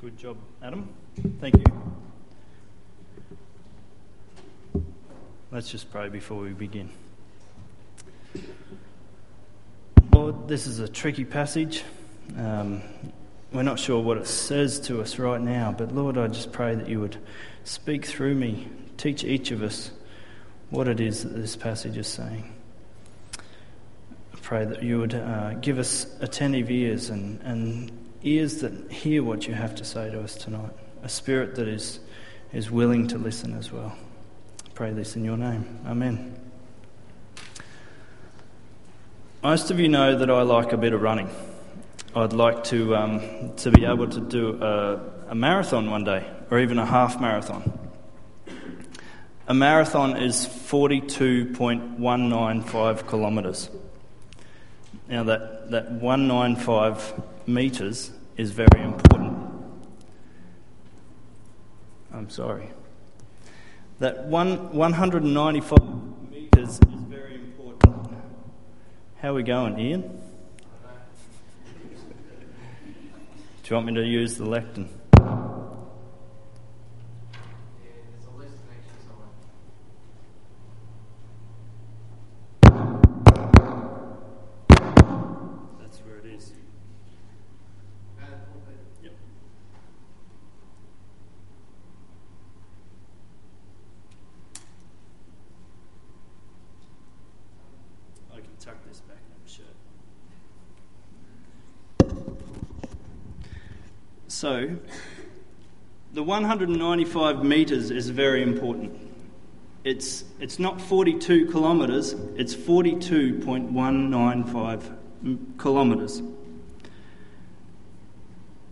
Good job, Adam. Thank you. Let's just pray before we begin. Lord, this is a tricky passage. Um, we're not sure what it says to us right now, but Lord, I just pray that you would speak through me, teach each of us what it is that this passage is saying. I pray that you would uh, give us attentive ears and, and ears that hear what you have to say to us tonight, a spirit that is, is willing to listen as well. I pray this in your name. Amen. Most of you know that I like a bit of running. I'd like to, um, to be able to do a, a marathon one day, or even a half marathon. A marathon is 42.195 kilometres. Now, that, that 195 metres is very important. I'm sorry. That one, 195 metres is very important. How are we going, Ian? Do you want me to use the lectern? So, the 195 metres is very important. It's, it's not 42 kilometres, it's 42.195 kilometres.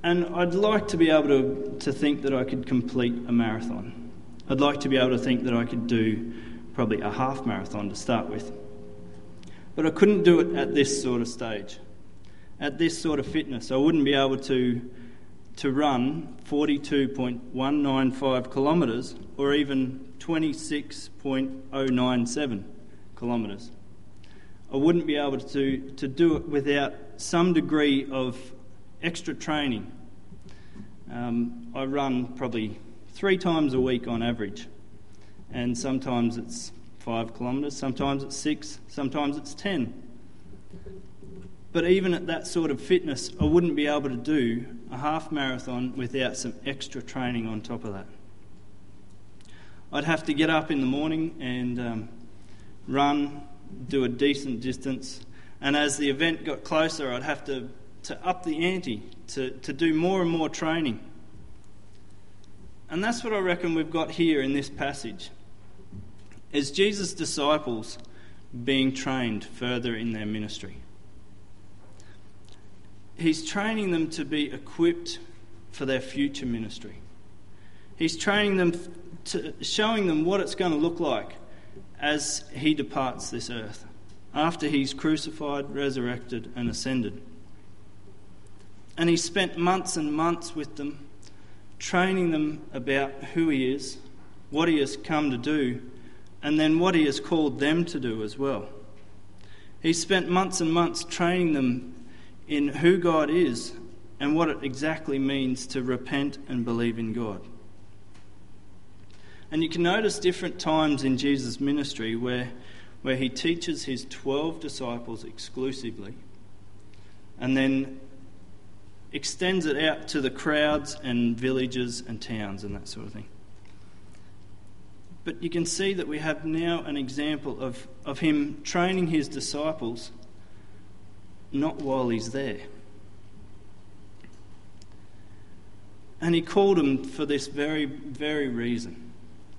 And I'd like to be able to, to think that I could complete a marathon. I'd like to be able to think that I could do probably a half marathon to start with. But I couldn't do it at this sort of stage. At this sort of fitness, I wouldn't be able to to run 42.195 kilometres or even 26.097 kilometres. I wouldn't be able to, to do it without some degree of extra training. Um, I run probably three times a week on average, and sometimes it's five kilometres, sometimes it's six, sometimes it's ten. But even at that sort of fitness, I wouldn't be able to do a half marathon without some extra training on top of that. I'd have to get up in the morning and um, run, do a decent distance, and as the event got closer, I'd have to, to up the ante, to, to do more and more training. And that's what I reckon we've got here in this passage. Is Jesus' disciples being trained further in their ministry? He's training them to be equipped for their future ministry. He's training them, to, showing them what it's going to look like as he departs this earth, after he's crucified, resurrected, and ascended. And he spent months and months with them, training them about who he is, what he has come to do, and then what he has called them to do as well. He spent months and months training them in who God is and what it exactly means to repent and believe in God. And you can notice different times in Jesus' ministry where, where he teaches his 12 disciples exclusively and then extends it out to the crowds and villages and towns and that sort of thing. But you can see that we have now an example of, of him training his disciples not while he's there. And he called them for this very, very reason.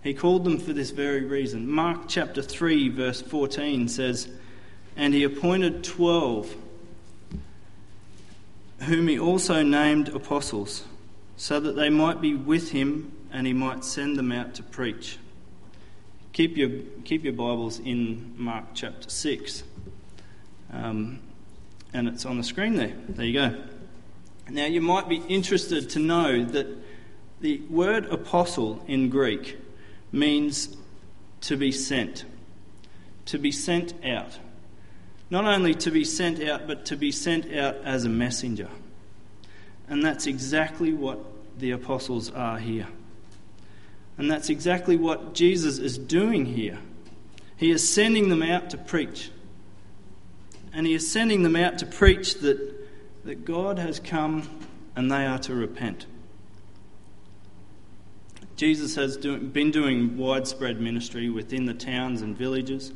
He called them for this very reason. Mark chapter 3, verse 14 says, And he appointed twelve, whom he also named apostles, so that they might be with him and he might send them out to preach. Keep your, keep your Bibles in Mark chapter 6. Um, and it's on the screen there. There you go. Now, you might be interested to know that the word apostle in Greek means to be sent, to be sent out. Not only to be sent out, but to be sent out as a messenger. And that's exactly what the apostles are here. And that's exactly what Jesus is doing here. He is sending them out to preach. And he is sending them out to preach that, that God has come and they are to repent. Jesus has do, been doing widespread ministry within the towns and villages.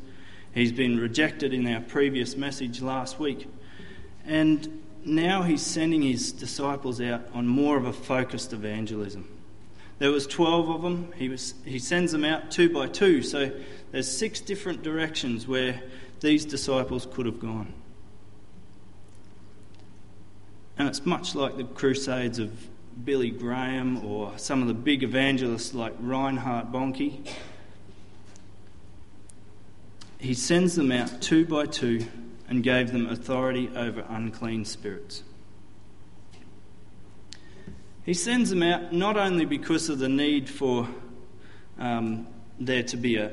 He's been rejected in our previous message last week. And now he's sending his disciples out on more of a focused evangelism. There was 12 of them. He, was, he sends them out two by two. So there's six different directions where these disciples could have gone. And it's much like the crusades of Billy Graham or some of the big evangelists like Reinhard Bonnke. He sends them out two by two and gave them authority over unclean spirits. He sends them out not only because of the need for um, there to be a,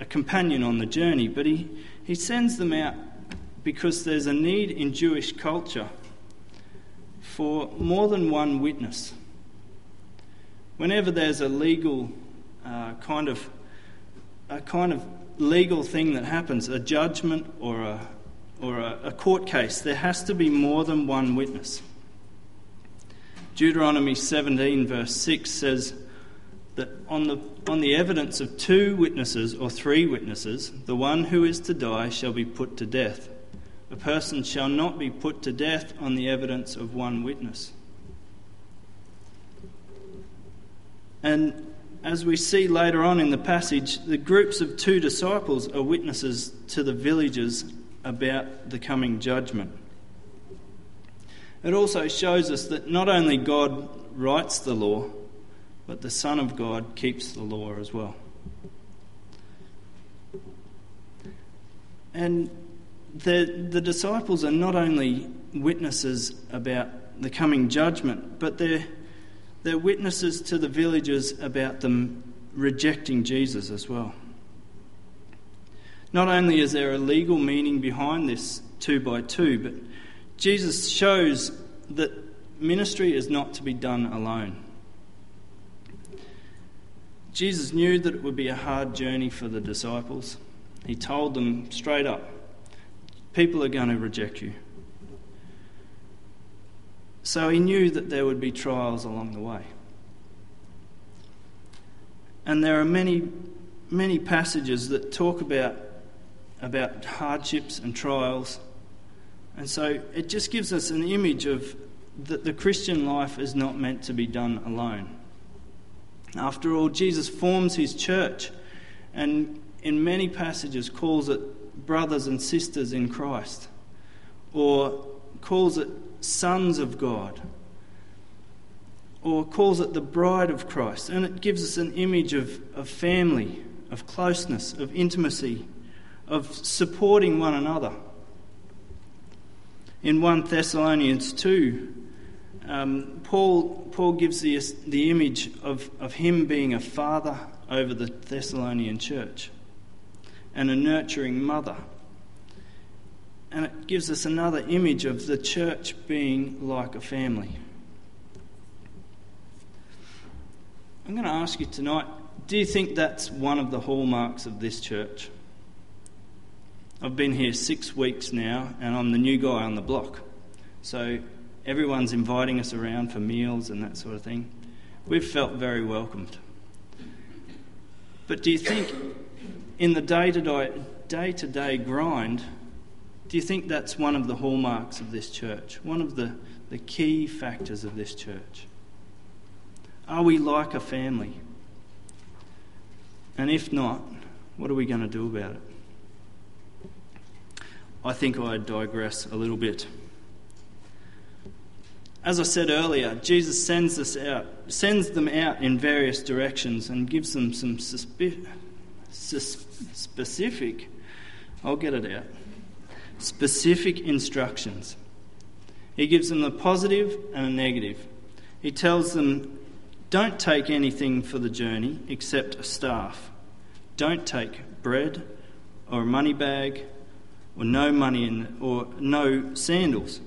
a, companion on the journey, but he, he sends them out because there's a need in Jewish culture for more than one witness. Whenever there's a legal uh, kind of a kind of legal thing that happens, a judgment or a or a, a court case, there has to be more than one witness. Deuteronomy 17, verse 6 says that on the, on the evidence of two witnesses or three witnesses, the one who is to die shall be put to death. A person shall not be put to death on the evidence of one witness. And as we see later on in the passage, the groups of two disciples are witnesses to the villagers about the coming judgment. It also shows us that not only God writes the law, but the Son of God keeps the law as well. And the, the disciples are not only witnesses about the coming judgment, but they're, they're witnesses to the villagers about them rejecting Jesus as well. Not only is there a legal meaning behind this two by two, but Jesus shows that ministry is not to be done alone. Jesus knew that it would be a hard journey for the disciples. He told them straight up people are going to reject you. So he knew that there would be trials along the way. And there are many, many passages that talk about about hardships and trials. And so it just gives us an image of that the Christian life is not meant to be done alone. After all, Jesus forms his church and in many passages calls it brothers and sisters in Christ or calls it sons of God or calls it the bride of Christ. And it gives us an image of, of family, of closeness, of intimacy of supporting one another. In 1 Thessalonians 2, um, Paul, Paul gives the, the image of, of him being a father over the Thessalonian church and a nurturing mother. And it gives us another image of the church being like a family. I'm going to ask you tonight do you think that's one of the hallmarks of this church? I've been here six weeks now, and I'm the new guy on the block. So everyone's inviting us around for meals and that sort of thing. We've felt very welcomed. But do you think, in the day to day grind, do you think that's one of the hallmarks of this church? One of the, the key factors of this church? Are we like a family? And if not, what are we going to do about it? I think I digress a little bit. As I said earlier, Jesus sends us out, sends them out in various directions and gives them some suspi- sus- specific, I'll get it out, specific instructions. He gives them a positive and a negative. He tells them, don't take anything for the journey except a staff. Don't take bread or a money bag or no money in, or no sandals.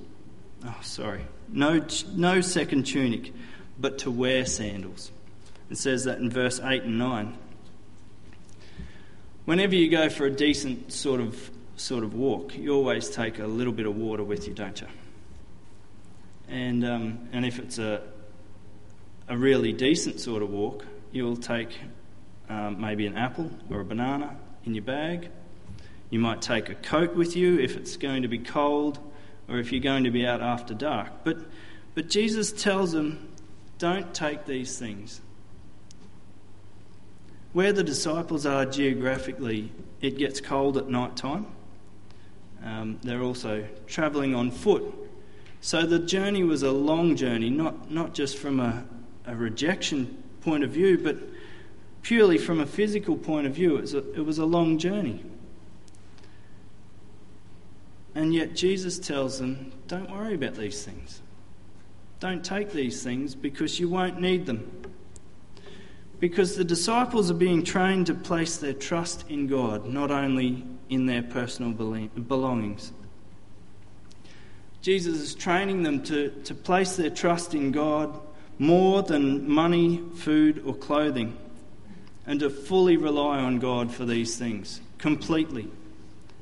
Oh, sorry. No, no second tunic. but to wear sandals. It says that in verse 8 and 9. Whenever you go for a decent sort of sort of walk, you always take a little bit of water with you, don't you? And um, and if it's a a really decent sort of walk, you'll take um, maybe an apple or a banana in your bag. You might take a coat with you if it's going to be cold or if you're going to be out after dark. But, but Jesus tells them, don't take these things. Where the disciples are geographically, it gets cold at night time. Um, they're also travelling on foot. So the journey was a long journey, not, not just from a, a rejection point of view, but purely from a physical point of view. It was a, it was a long journey. And yet Jesus tells them, don't worry about these things. Don't take these things because you won't need them. Because the disciples are being trained to place their trust in God, not only in their personal belongings. Jesus is training them to, to place their trust in God more than money, food, or clothing, and to fully rely on God for these things completely,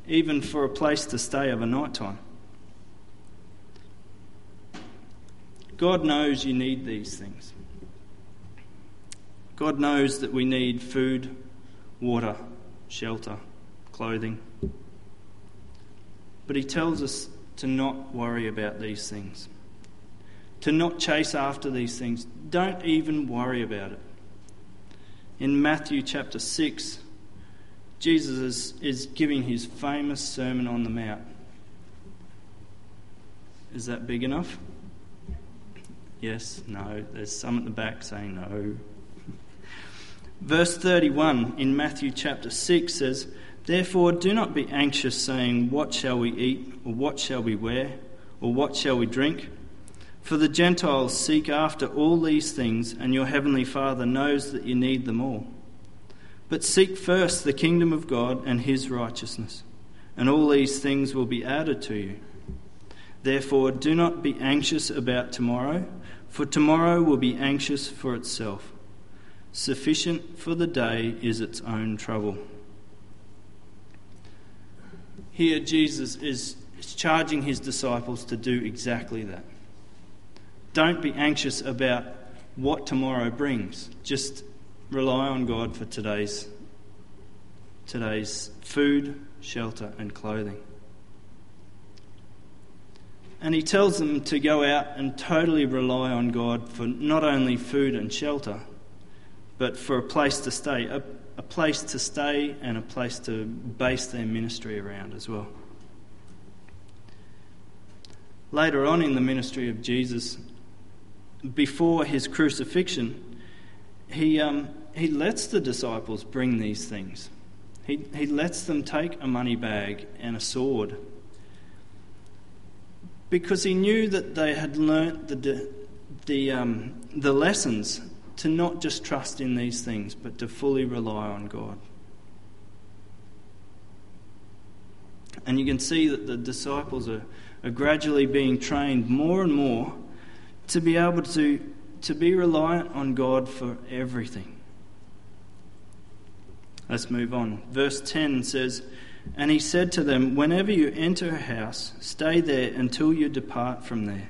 even for a place to stay over night time. God knows you need these things. God knows that we need food, water, shelter, clothing. But He tells us to not worry about these things, to not chase after these things. Don't even worry about it. In Matthew chapter 6, Jesus is, is giving his famous Sermon on the Mount. Is that big enough? Yes, no. There's some at the back saying no. Verse 31 in Matthew chapter 6 says, Therefore, do not be anxious, saying, What shall we eat, or what shall we wear, or what shall we drink? For the Gentiles seek after all these things, and your heavenly Father knows that you need them all. But seek first the kingdom of God and his righteousness, and all these things will be added to you. Therefore, do not be anxious about tomorrow, for tomorrow will be anxious for itself. Sufficient for the day is its own trouble. Here, Jesus is charging his disciples to do exactly that. Don't be anxious about what tomorrow brings. Just rely on God for today's, today's food, shelter, and clothing. And he tells them to go out and totally rely on God for not only food and shelter, but for a place to stay, a, a place to stay and a place to base their ministry around as well. Later on in the ministry of Jesus, before his crucifixion, he, um, he lets the disciples bring these things. He, he lets them take a money bag and a sword because he knew that they had learnt the, the, um, the lessons to not just trust in these things, but to fully rely on God. And you can see that the disciples are, are gradually being trained more and more to be able to, to be reliant on God for everything. Let's move on. Verse 10 says, And he said to them, Whenever you enter a house, stay there until you depart from there.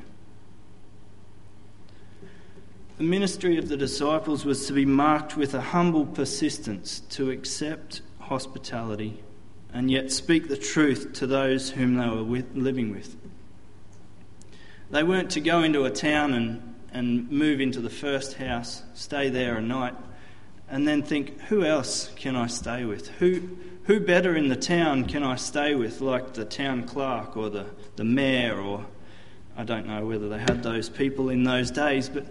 The ministry of the disciples was to be marked with a humble persistence to accept hospitality and yet speak the truth to those whom they were with, living with. They weren't to go into a town and, and move into the first house, stay there a night, and then think, who else can I stay with? Who, who better in the town can I stay with, like the town clerk or the, the mayor, or I don't know whether they had those people in those days, but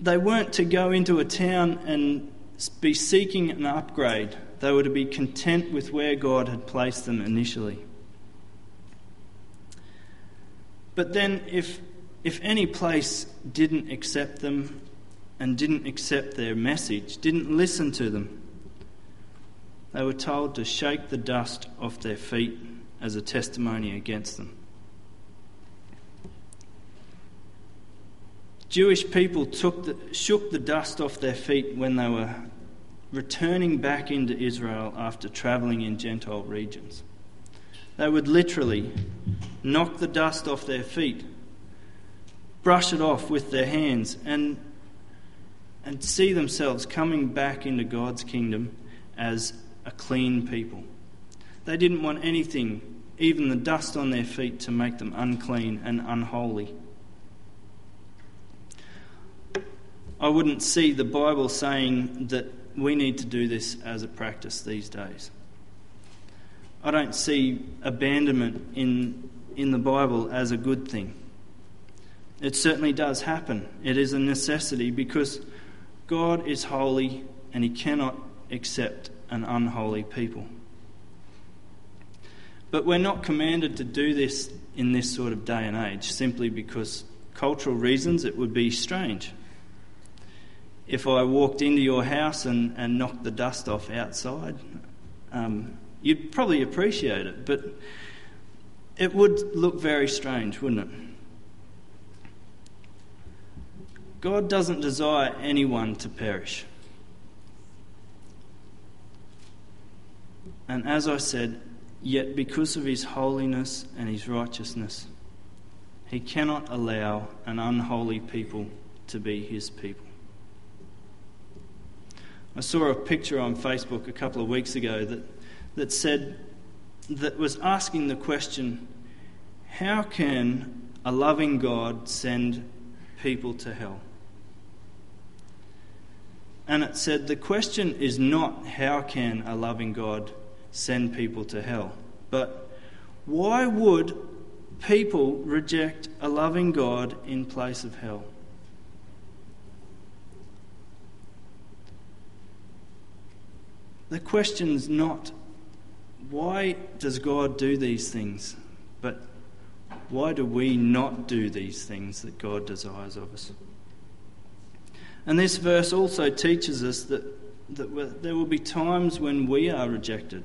they weren't to go into a town and be seeking an upgrade. They were to be content with where God had placed them initially. But then, if, if any place didn't accept them and didn't accept their message, didn't listen to them, they were told to shake the dust off their feet as a testimony against them. Jewish people took the, shook the dust off their feet when they were returning back into Israel after travelling in Gentile regions. They would literally knock the dust off their feet, brush it off with their hands, and, and see themselves coming back into God's kingdom as a clean people. They didn't want anything, even the dust on their feet, to make them unclean and unholy. I wouldn't see the Bible saying that we need to do this as a practice these days. I don't see abandonment in, in the Bible as a good thing. It certainly does happen. It is a necessity because God is holy and He cannot accept an unholy people. But we're not commanded to do this in this sort of day and age simply because cultural reasons it would be strange if I walked into your house and, and knocked the dust off outside, um, you'd probably appreciate it, but it would look very strange, wouldn't it? God doesn't desire anyone to perish. And as I said, yet because of his holiness and his righteousness, he cannot allow an unholy people to be his people. I saw a picture on Facebook a couple of weeks ago that, that said, that was asking the question how can a loving God send people to hell? And it said the question is not how can a loving God send people to hell, but why would people reject a loving God in place of hell? The question's not why does God do these things, why do we not do these things that God desires of us? And this verse also teaches us that, that there will be times when we are rejected.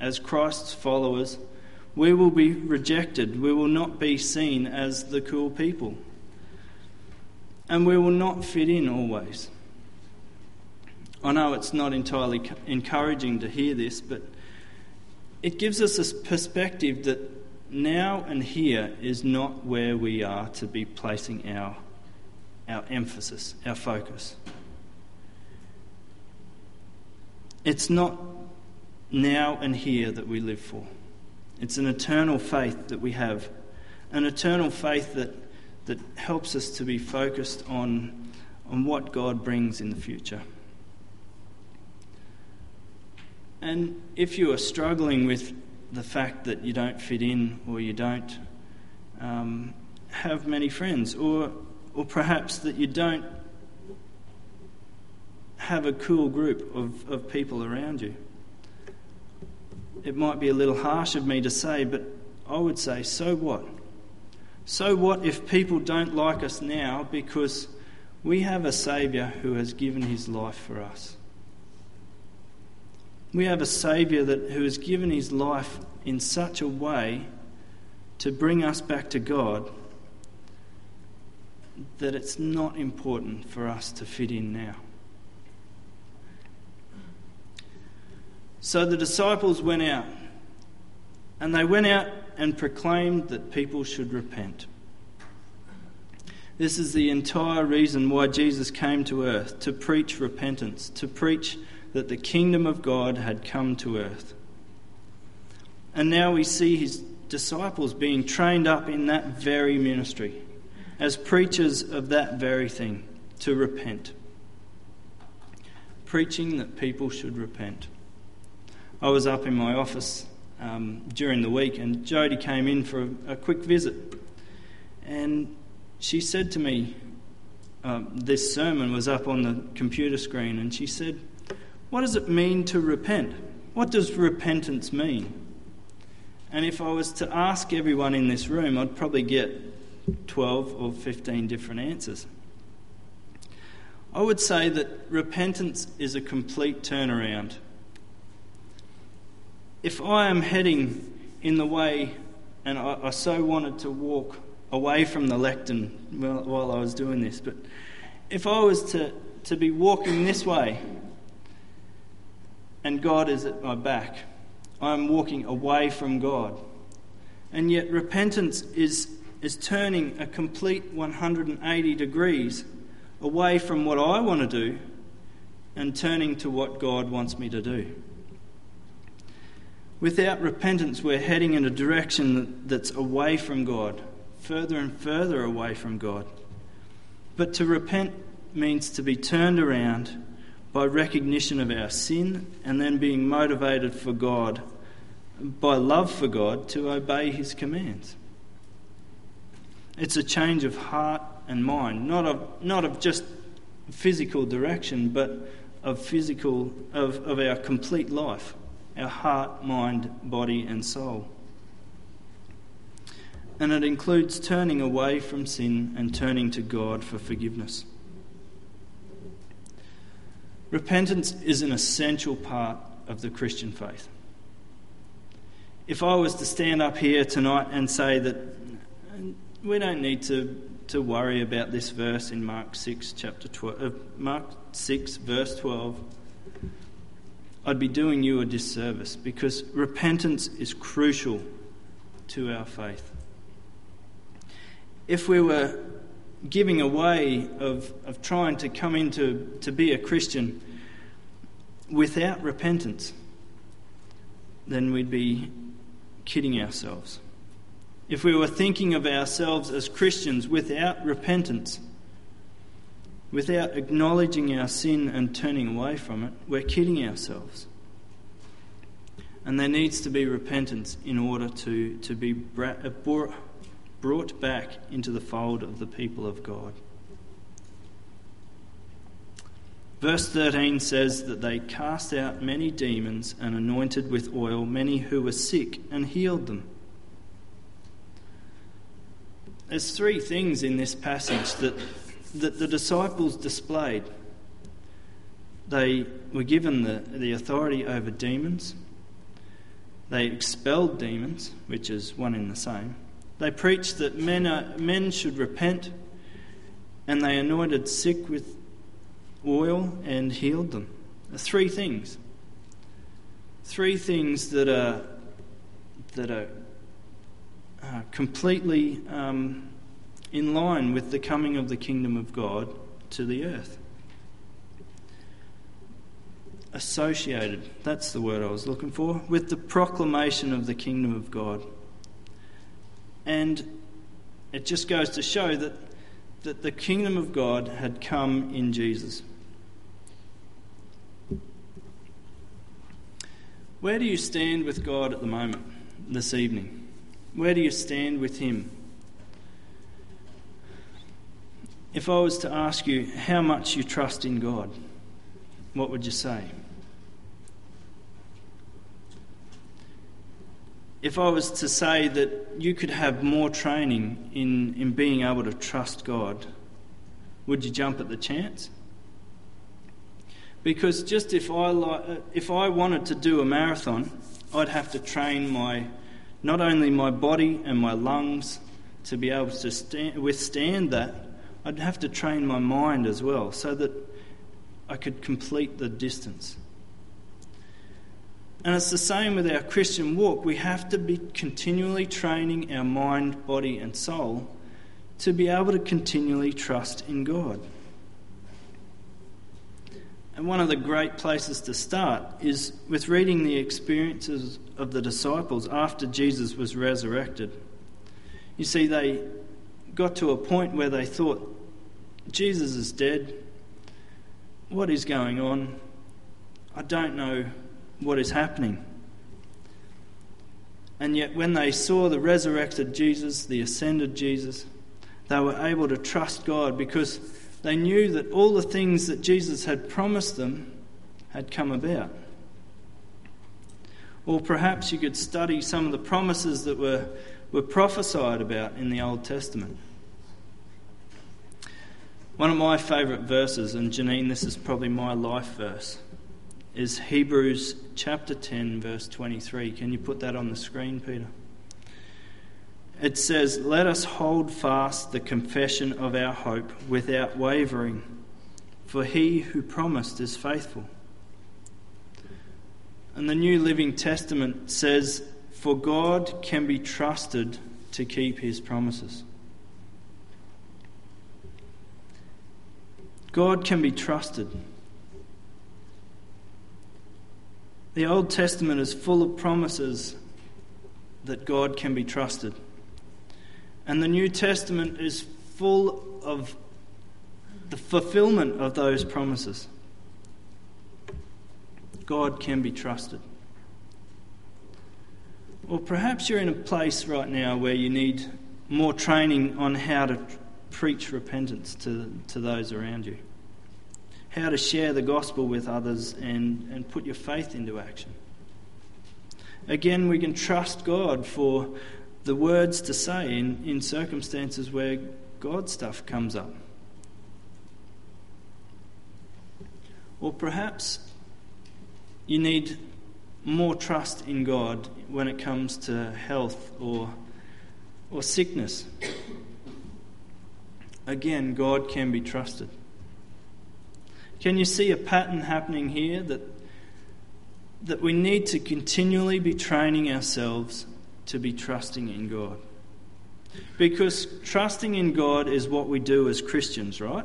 As Christ's followers, we will be rejected. We will not be seen as the cool people. And we will not fit in always. I know it's not entirely encouraging to hear this, but it gives us a perspective that now and here is not where we are to be placing our, our emphasis, our focus. It's not now and here that we live for. It's an eternal faith that we have, an eternal faith that, that helps us to be focused on, on what God brings in the future. And if you are struggling with the fact that you don't fit in or you don't um, have many friends, or, or perhaps that you don't have a cool group of, of people around you, it might be a little harsh of me to say, but I would say, so what? So what if people don't like us now because we have a Saviour who has given his life for us? We have a Saviour that, who has given his life in such a way to bring us back to God that it's not important for us to fit in now. So the disciples went out, and they went out and proclaimed that people should repent. This is the entire reason why Jesus came to earth to preach repentance, to preach that the kingdom of God had come to earth. And now we see his disciples being trained up in that very ministry as preachers of that very thing to repent. Preaching that people should repent. I was up in my office um, during the week and Jody came in for a, a quick visit. And she said to me, um, this sermon was up on the computer screen, and she said, what does it mean to repent? What does repentance mean? And if I was to ask everyone in this room, I'd probably get 12 or 15 different answers. I would say that repentance is a complete turnaround. If I am heading in the way and I, I so wanted to walk away from the lectern while I was doing this, but if I was to, to be walking this way and God is at my back, I'm walking away from God. And yet, repentance is, is turning a complete 180 degrees away from what I want to do and turning to what God wants me to do. Without repentance, we're heading in a direction that's away from God, further and further away from God. But to repent means to be turned around by recognition of our sin and then being motivated for God, by love for God, to obey His commands. It's a change of heart and mind, not of, not of just physical direction, but of physical, of, of our complete life our heart, mind, body, and soul. And it includes turning away from sin and turning to God for forgiveness. Repentance is an essential part of the Christian faith. If I was to stand up here tonight and say that we don't need to, to worry about this verse in Mark 6, chapter 12, uh, Mark 6, verse 12, I'd be doing you a disservice because repentance is crucial to our faith. If we were giving away of, of trying to come into to be a Christian without repentance, then we'd be kidding ourselves. If we were thinking of ourselves as Christians without repentance, without acknowledging our sin and turning away from it, we're kidding ourselves. And there needs to be repentance in order to, to be uh, brought back into the fold of the people of God. Verse 13 says that they cast out many demons and anointed with oil many who were sick and healed them. There's three things in this passage that that the disciples displayed. They were given the, the authority over demons. They expelled demons, which is one in the same. They preached that men, are, men should repent, and they anointed sick with oil and healed them. Three things. Three things that are, that are uh, completely um, in line with the coming of the kingdom of God to the earth. Associated, that's the word I was looking for, with the proclamation of the kingdom of God. And it just goes to show that, that the kingdom of God had come in Jesus. Where do you stand with God at the moment, this evening? Where do you stand with Him? If I was to ask you how much you trust in God, what would you say? If I was to say that you could have more training in, in being able to trust God, would you jump at the chance? Because just if I, if I wanted to do a marathon, I'd have to train my, not only my body and my lungs to be able to stand, withstand that, I'd have to train my mind as well so that I could complete the distance. And it's the same with our Christian walk. We have to be continually training our mind, body, and soul to be able to continually trust in God. And one of the great places to start is with reading the experiences of the disciples after Jesus was resurrected. You see, they got to a point where they thought, Jesus is dead. What is going on? I don't know what is happening. And yet, when they saw the resurrected Jesus, the ascended Jesus, they were able to trust God because they knew that all the things that Jesus had promised them had come about. Or perhaps you could study some of the promises that were, were prophesied about in the Old Testament. One of my favourite verses, and Janine, this is probably my life verse, is Hebrews chapter 10, verse 23. Can you put that on the screen, Peter? it says, Let us hold fast the confession of our hope without wavering, for he who promised is faithful. And the New Living Testament says, For God can be trusted to keep his promises. God can be trusted. The Old Testament is full of promises that God can be trusted. And the New Testament is full of the fulfillment of those promises. God can be trusted. Or perhaps you're in a place right now where you need more training on how to preach repentance to, to those around you, how to share the gospel with others and, and put your faith into action. Again, we can trust God for the words to say in, in circumstances where God stuff comes up. Or perhaps you need more trust in God when it comes to health or, or sickness. Again, God can be trusted. Can you see a pattern happening here that, that we need to continually be training ourselves to be trusting in God? Because trusting in God is what we do as Christians, right?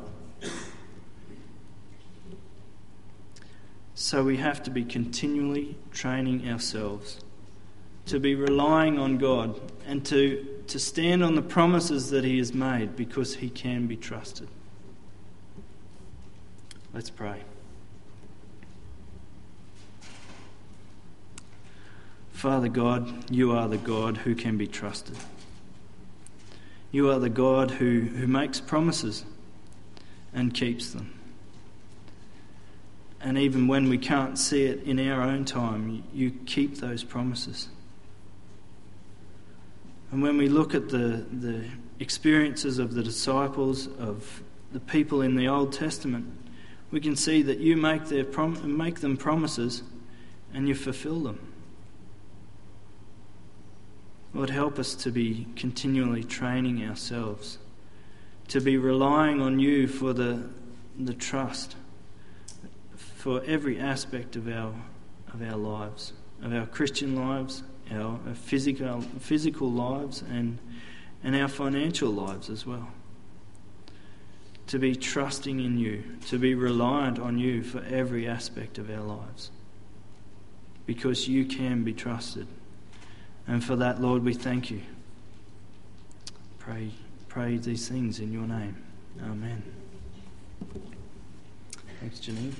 So we have to be continually training ourselves to be relying on God and to, to stand on the promises that He has made because He can be trusted. Let's pray. Father God, you are the God who can be trusted. You are the God who, who makes promises and keeps them. And even when we can't see it in our own time, you keep those promises. And when we look at the, the experiences of the disciples, of the people in the Old Testament, we can see that you make, their prom- make them promises and you fulfill them. Lord, help us to be continually training ourselves, to be relying on you for the, the trust for every aspect of our, of our lives, of our Christian lives, our physical, physical lives, and, and our financial lives as well. To be trusting in you, to be reliant on you for every aspect of our lives. Because you can be trusted. And for that, Lord, we thank you. Pray, pray these things in your name. Amen. Thanks, Janine.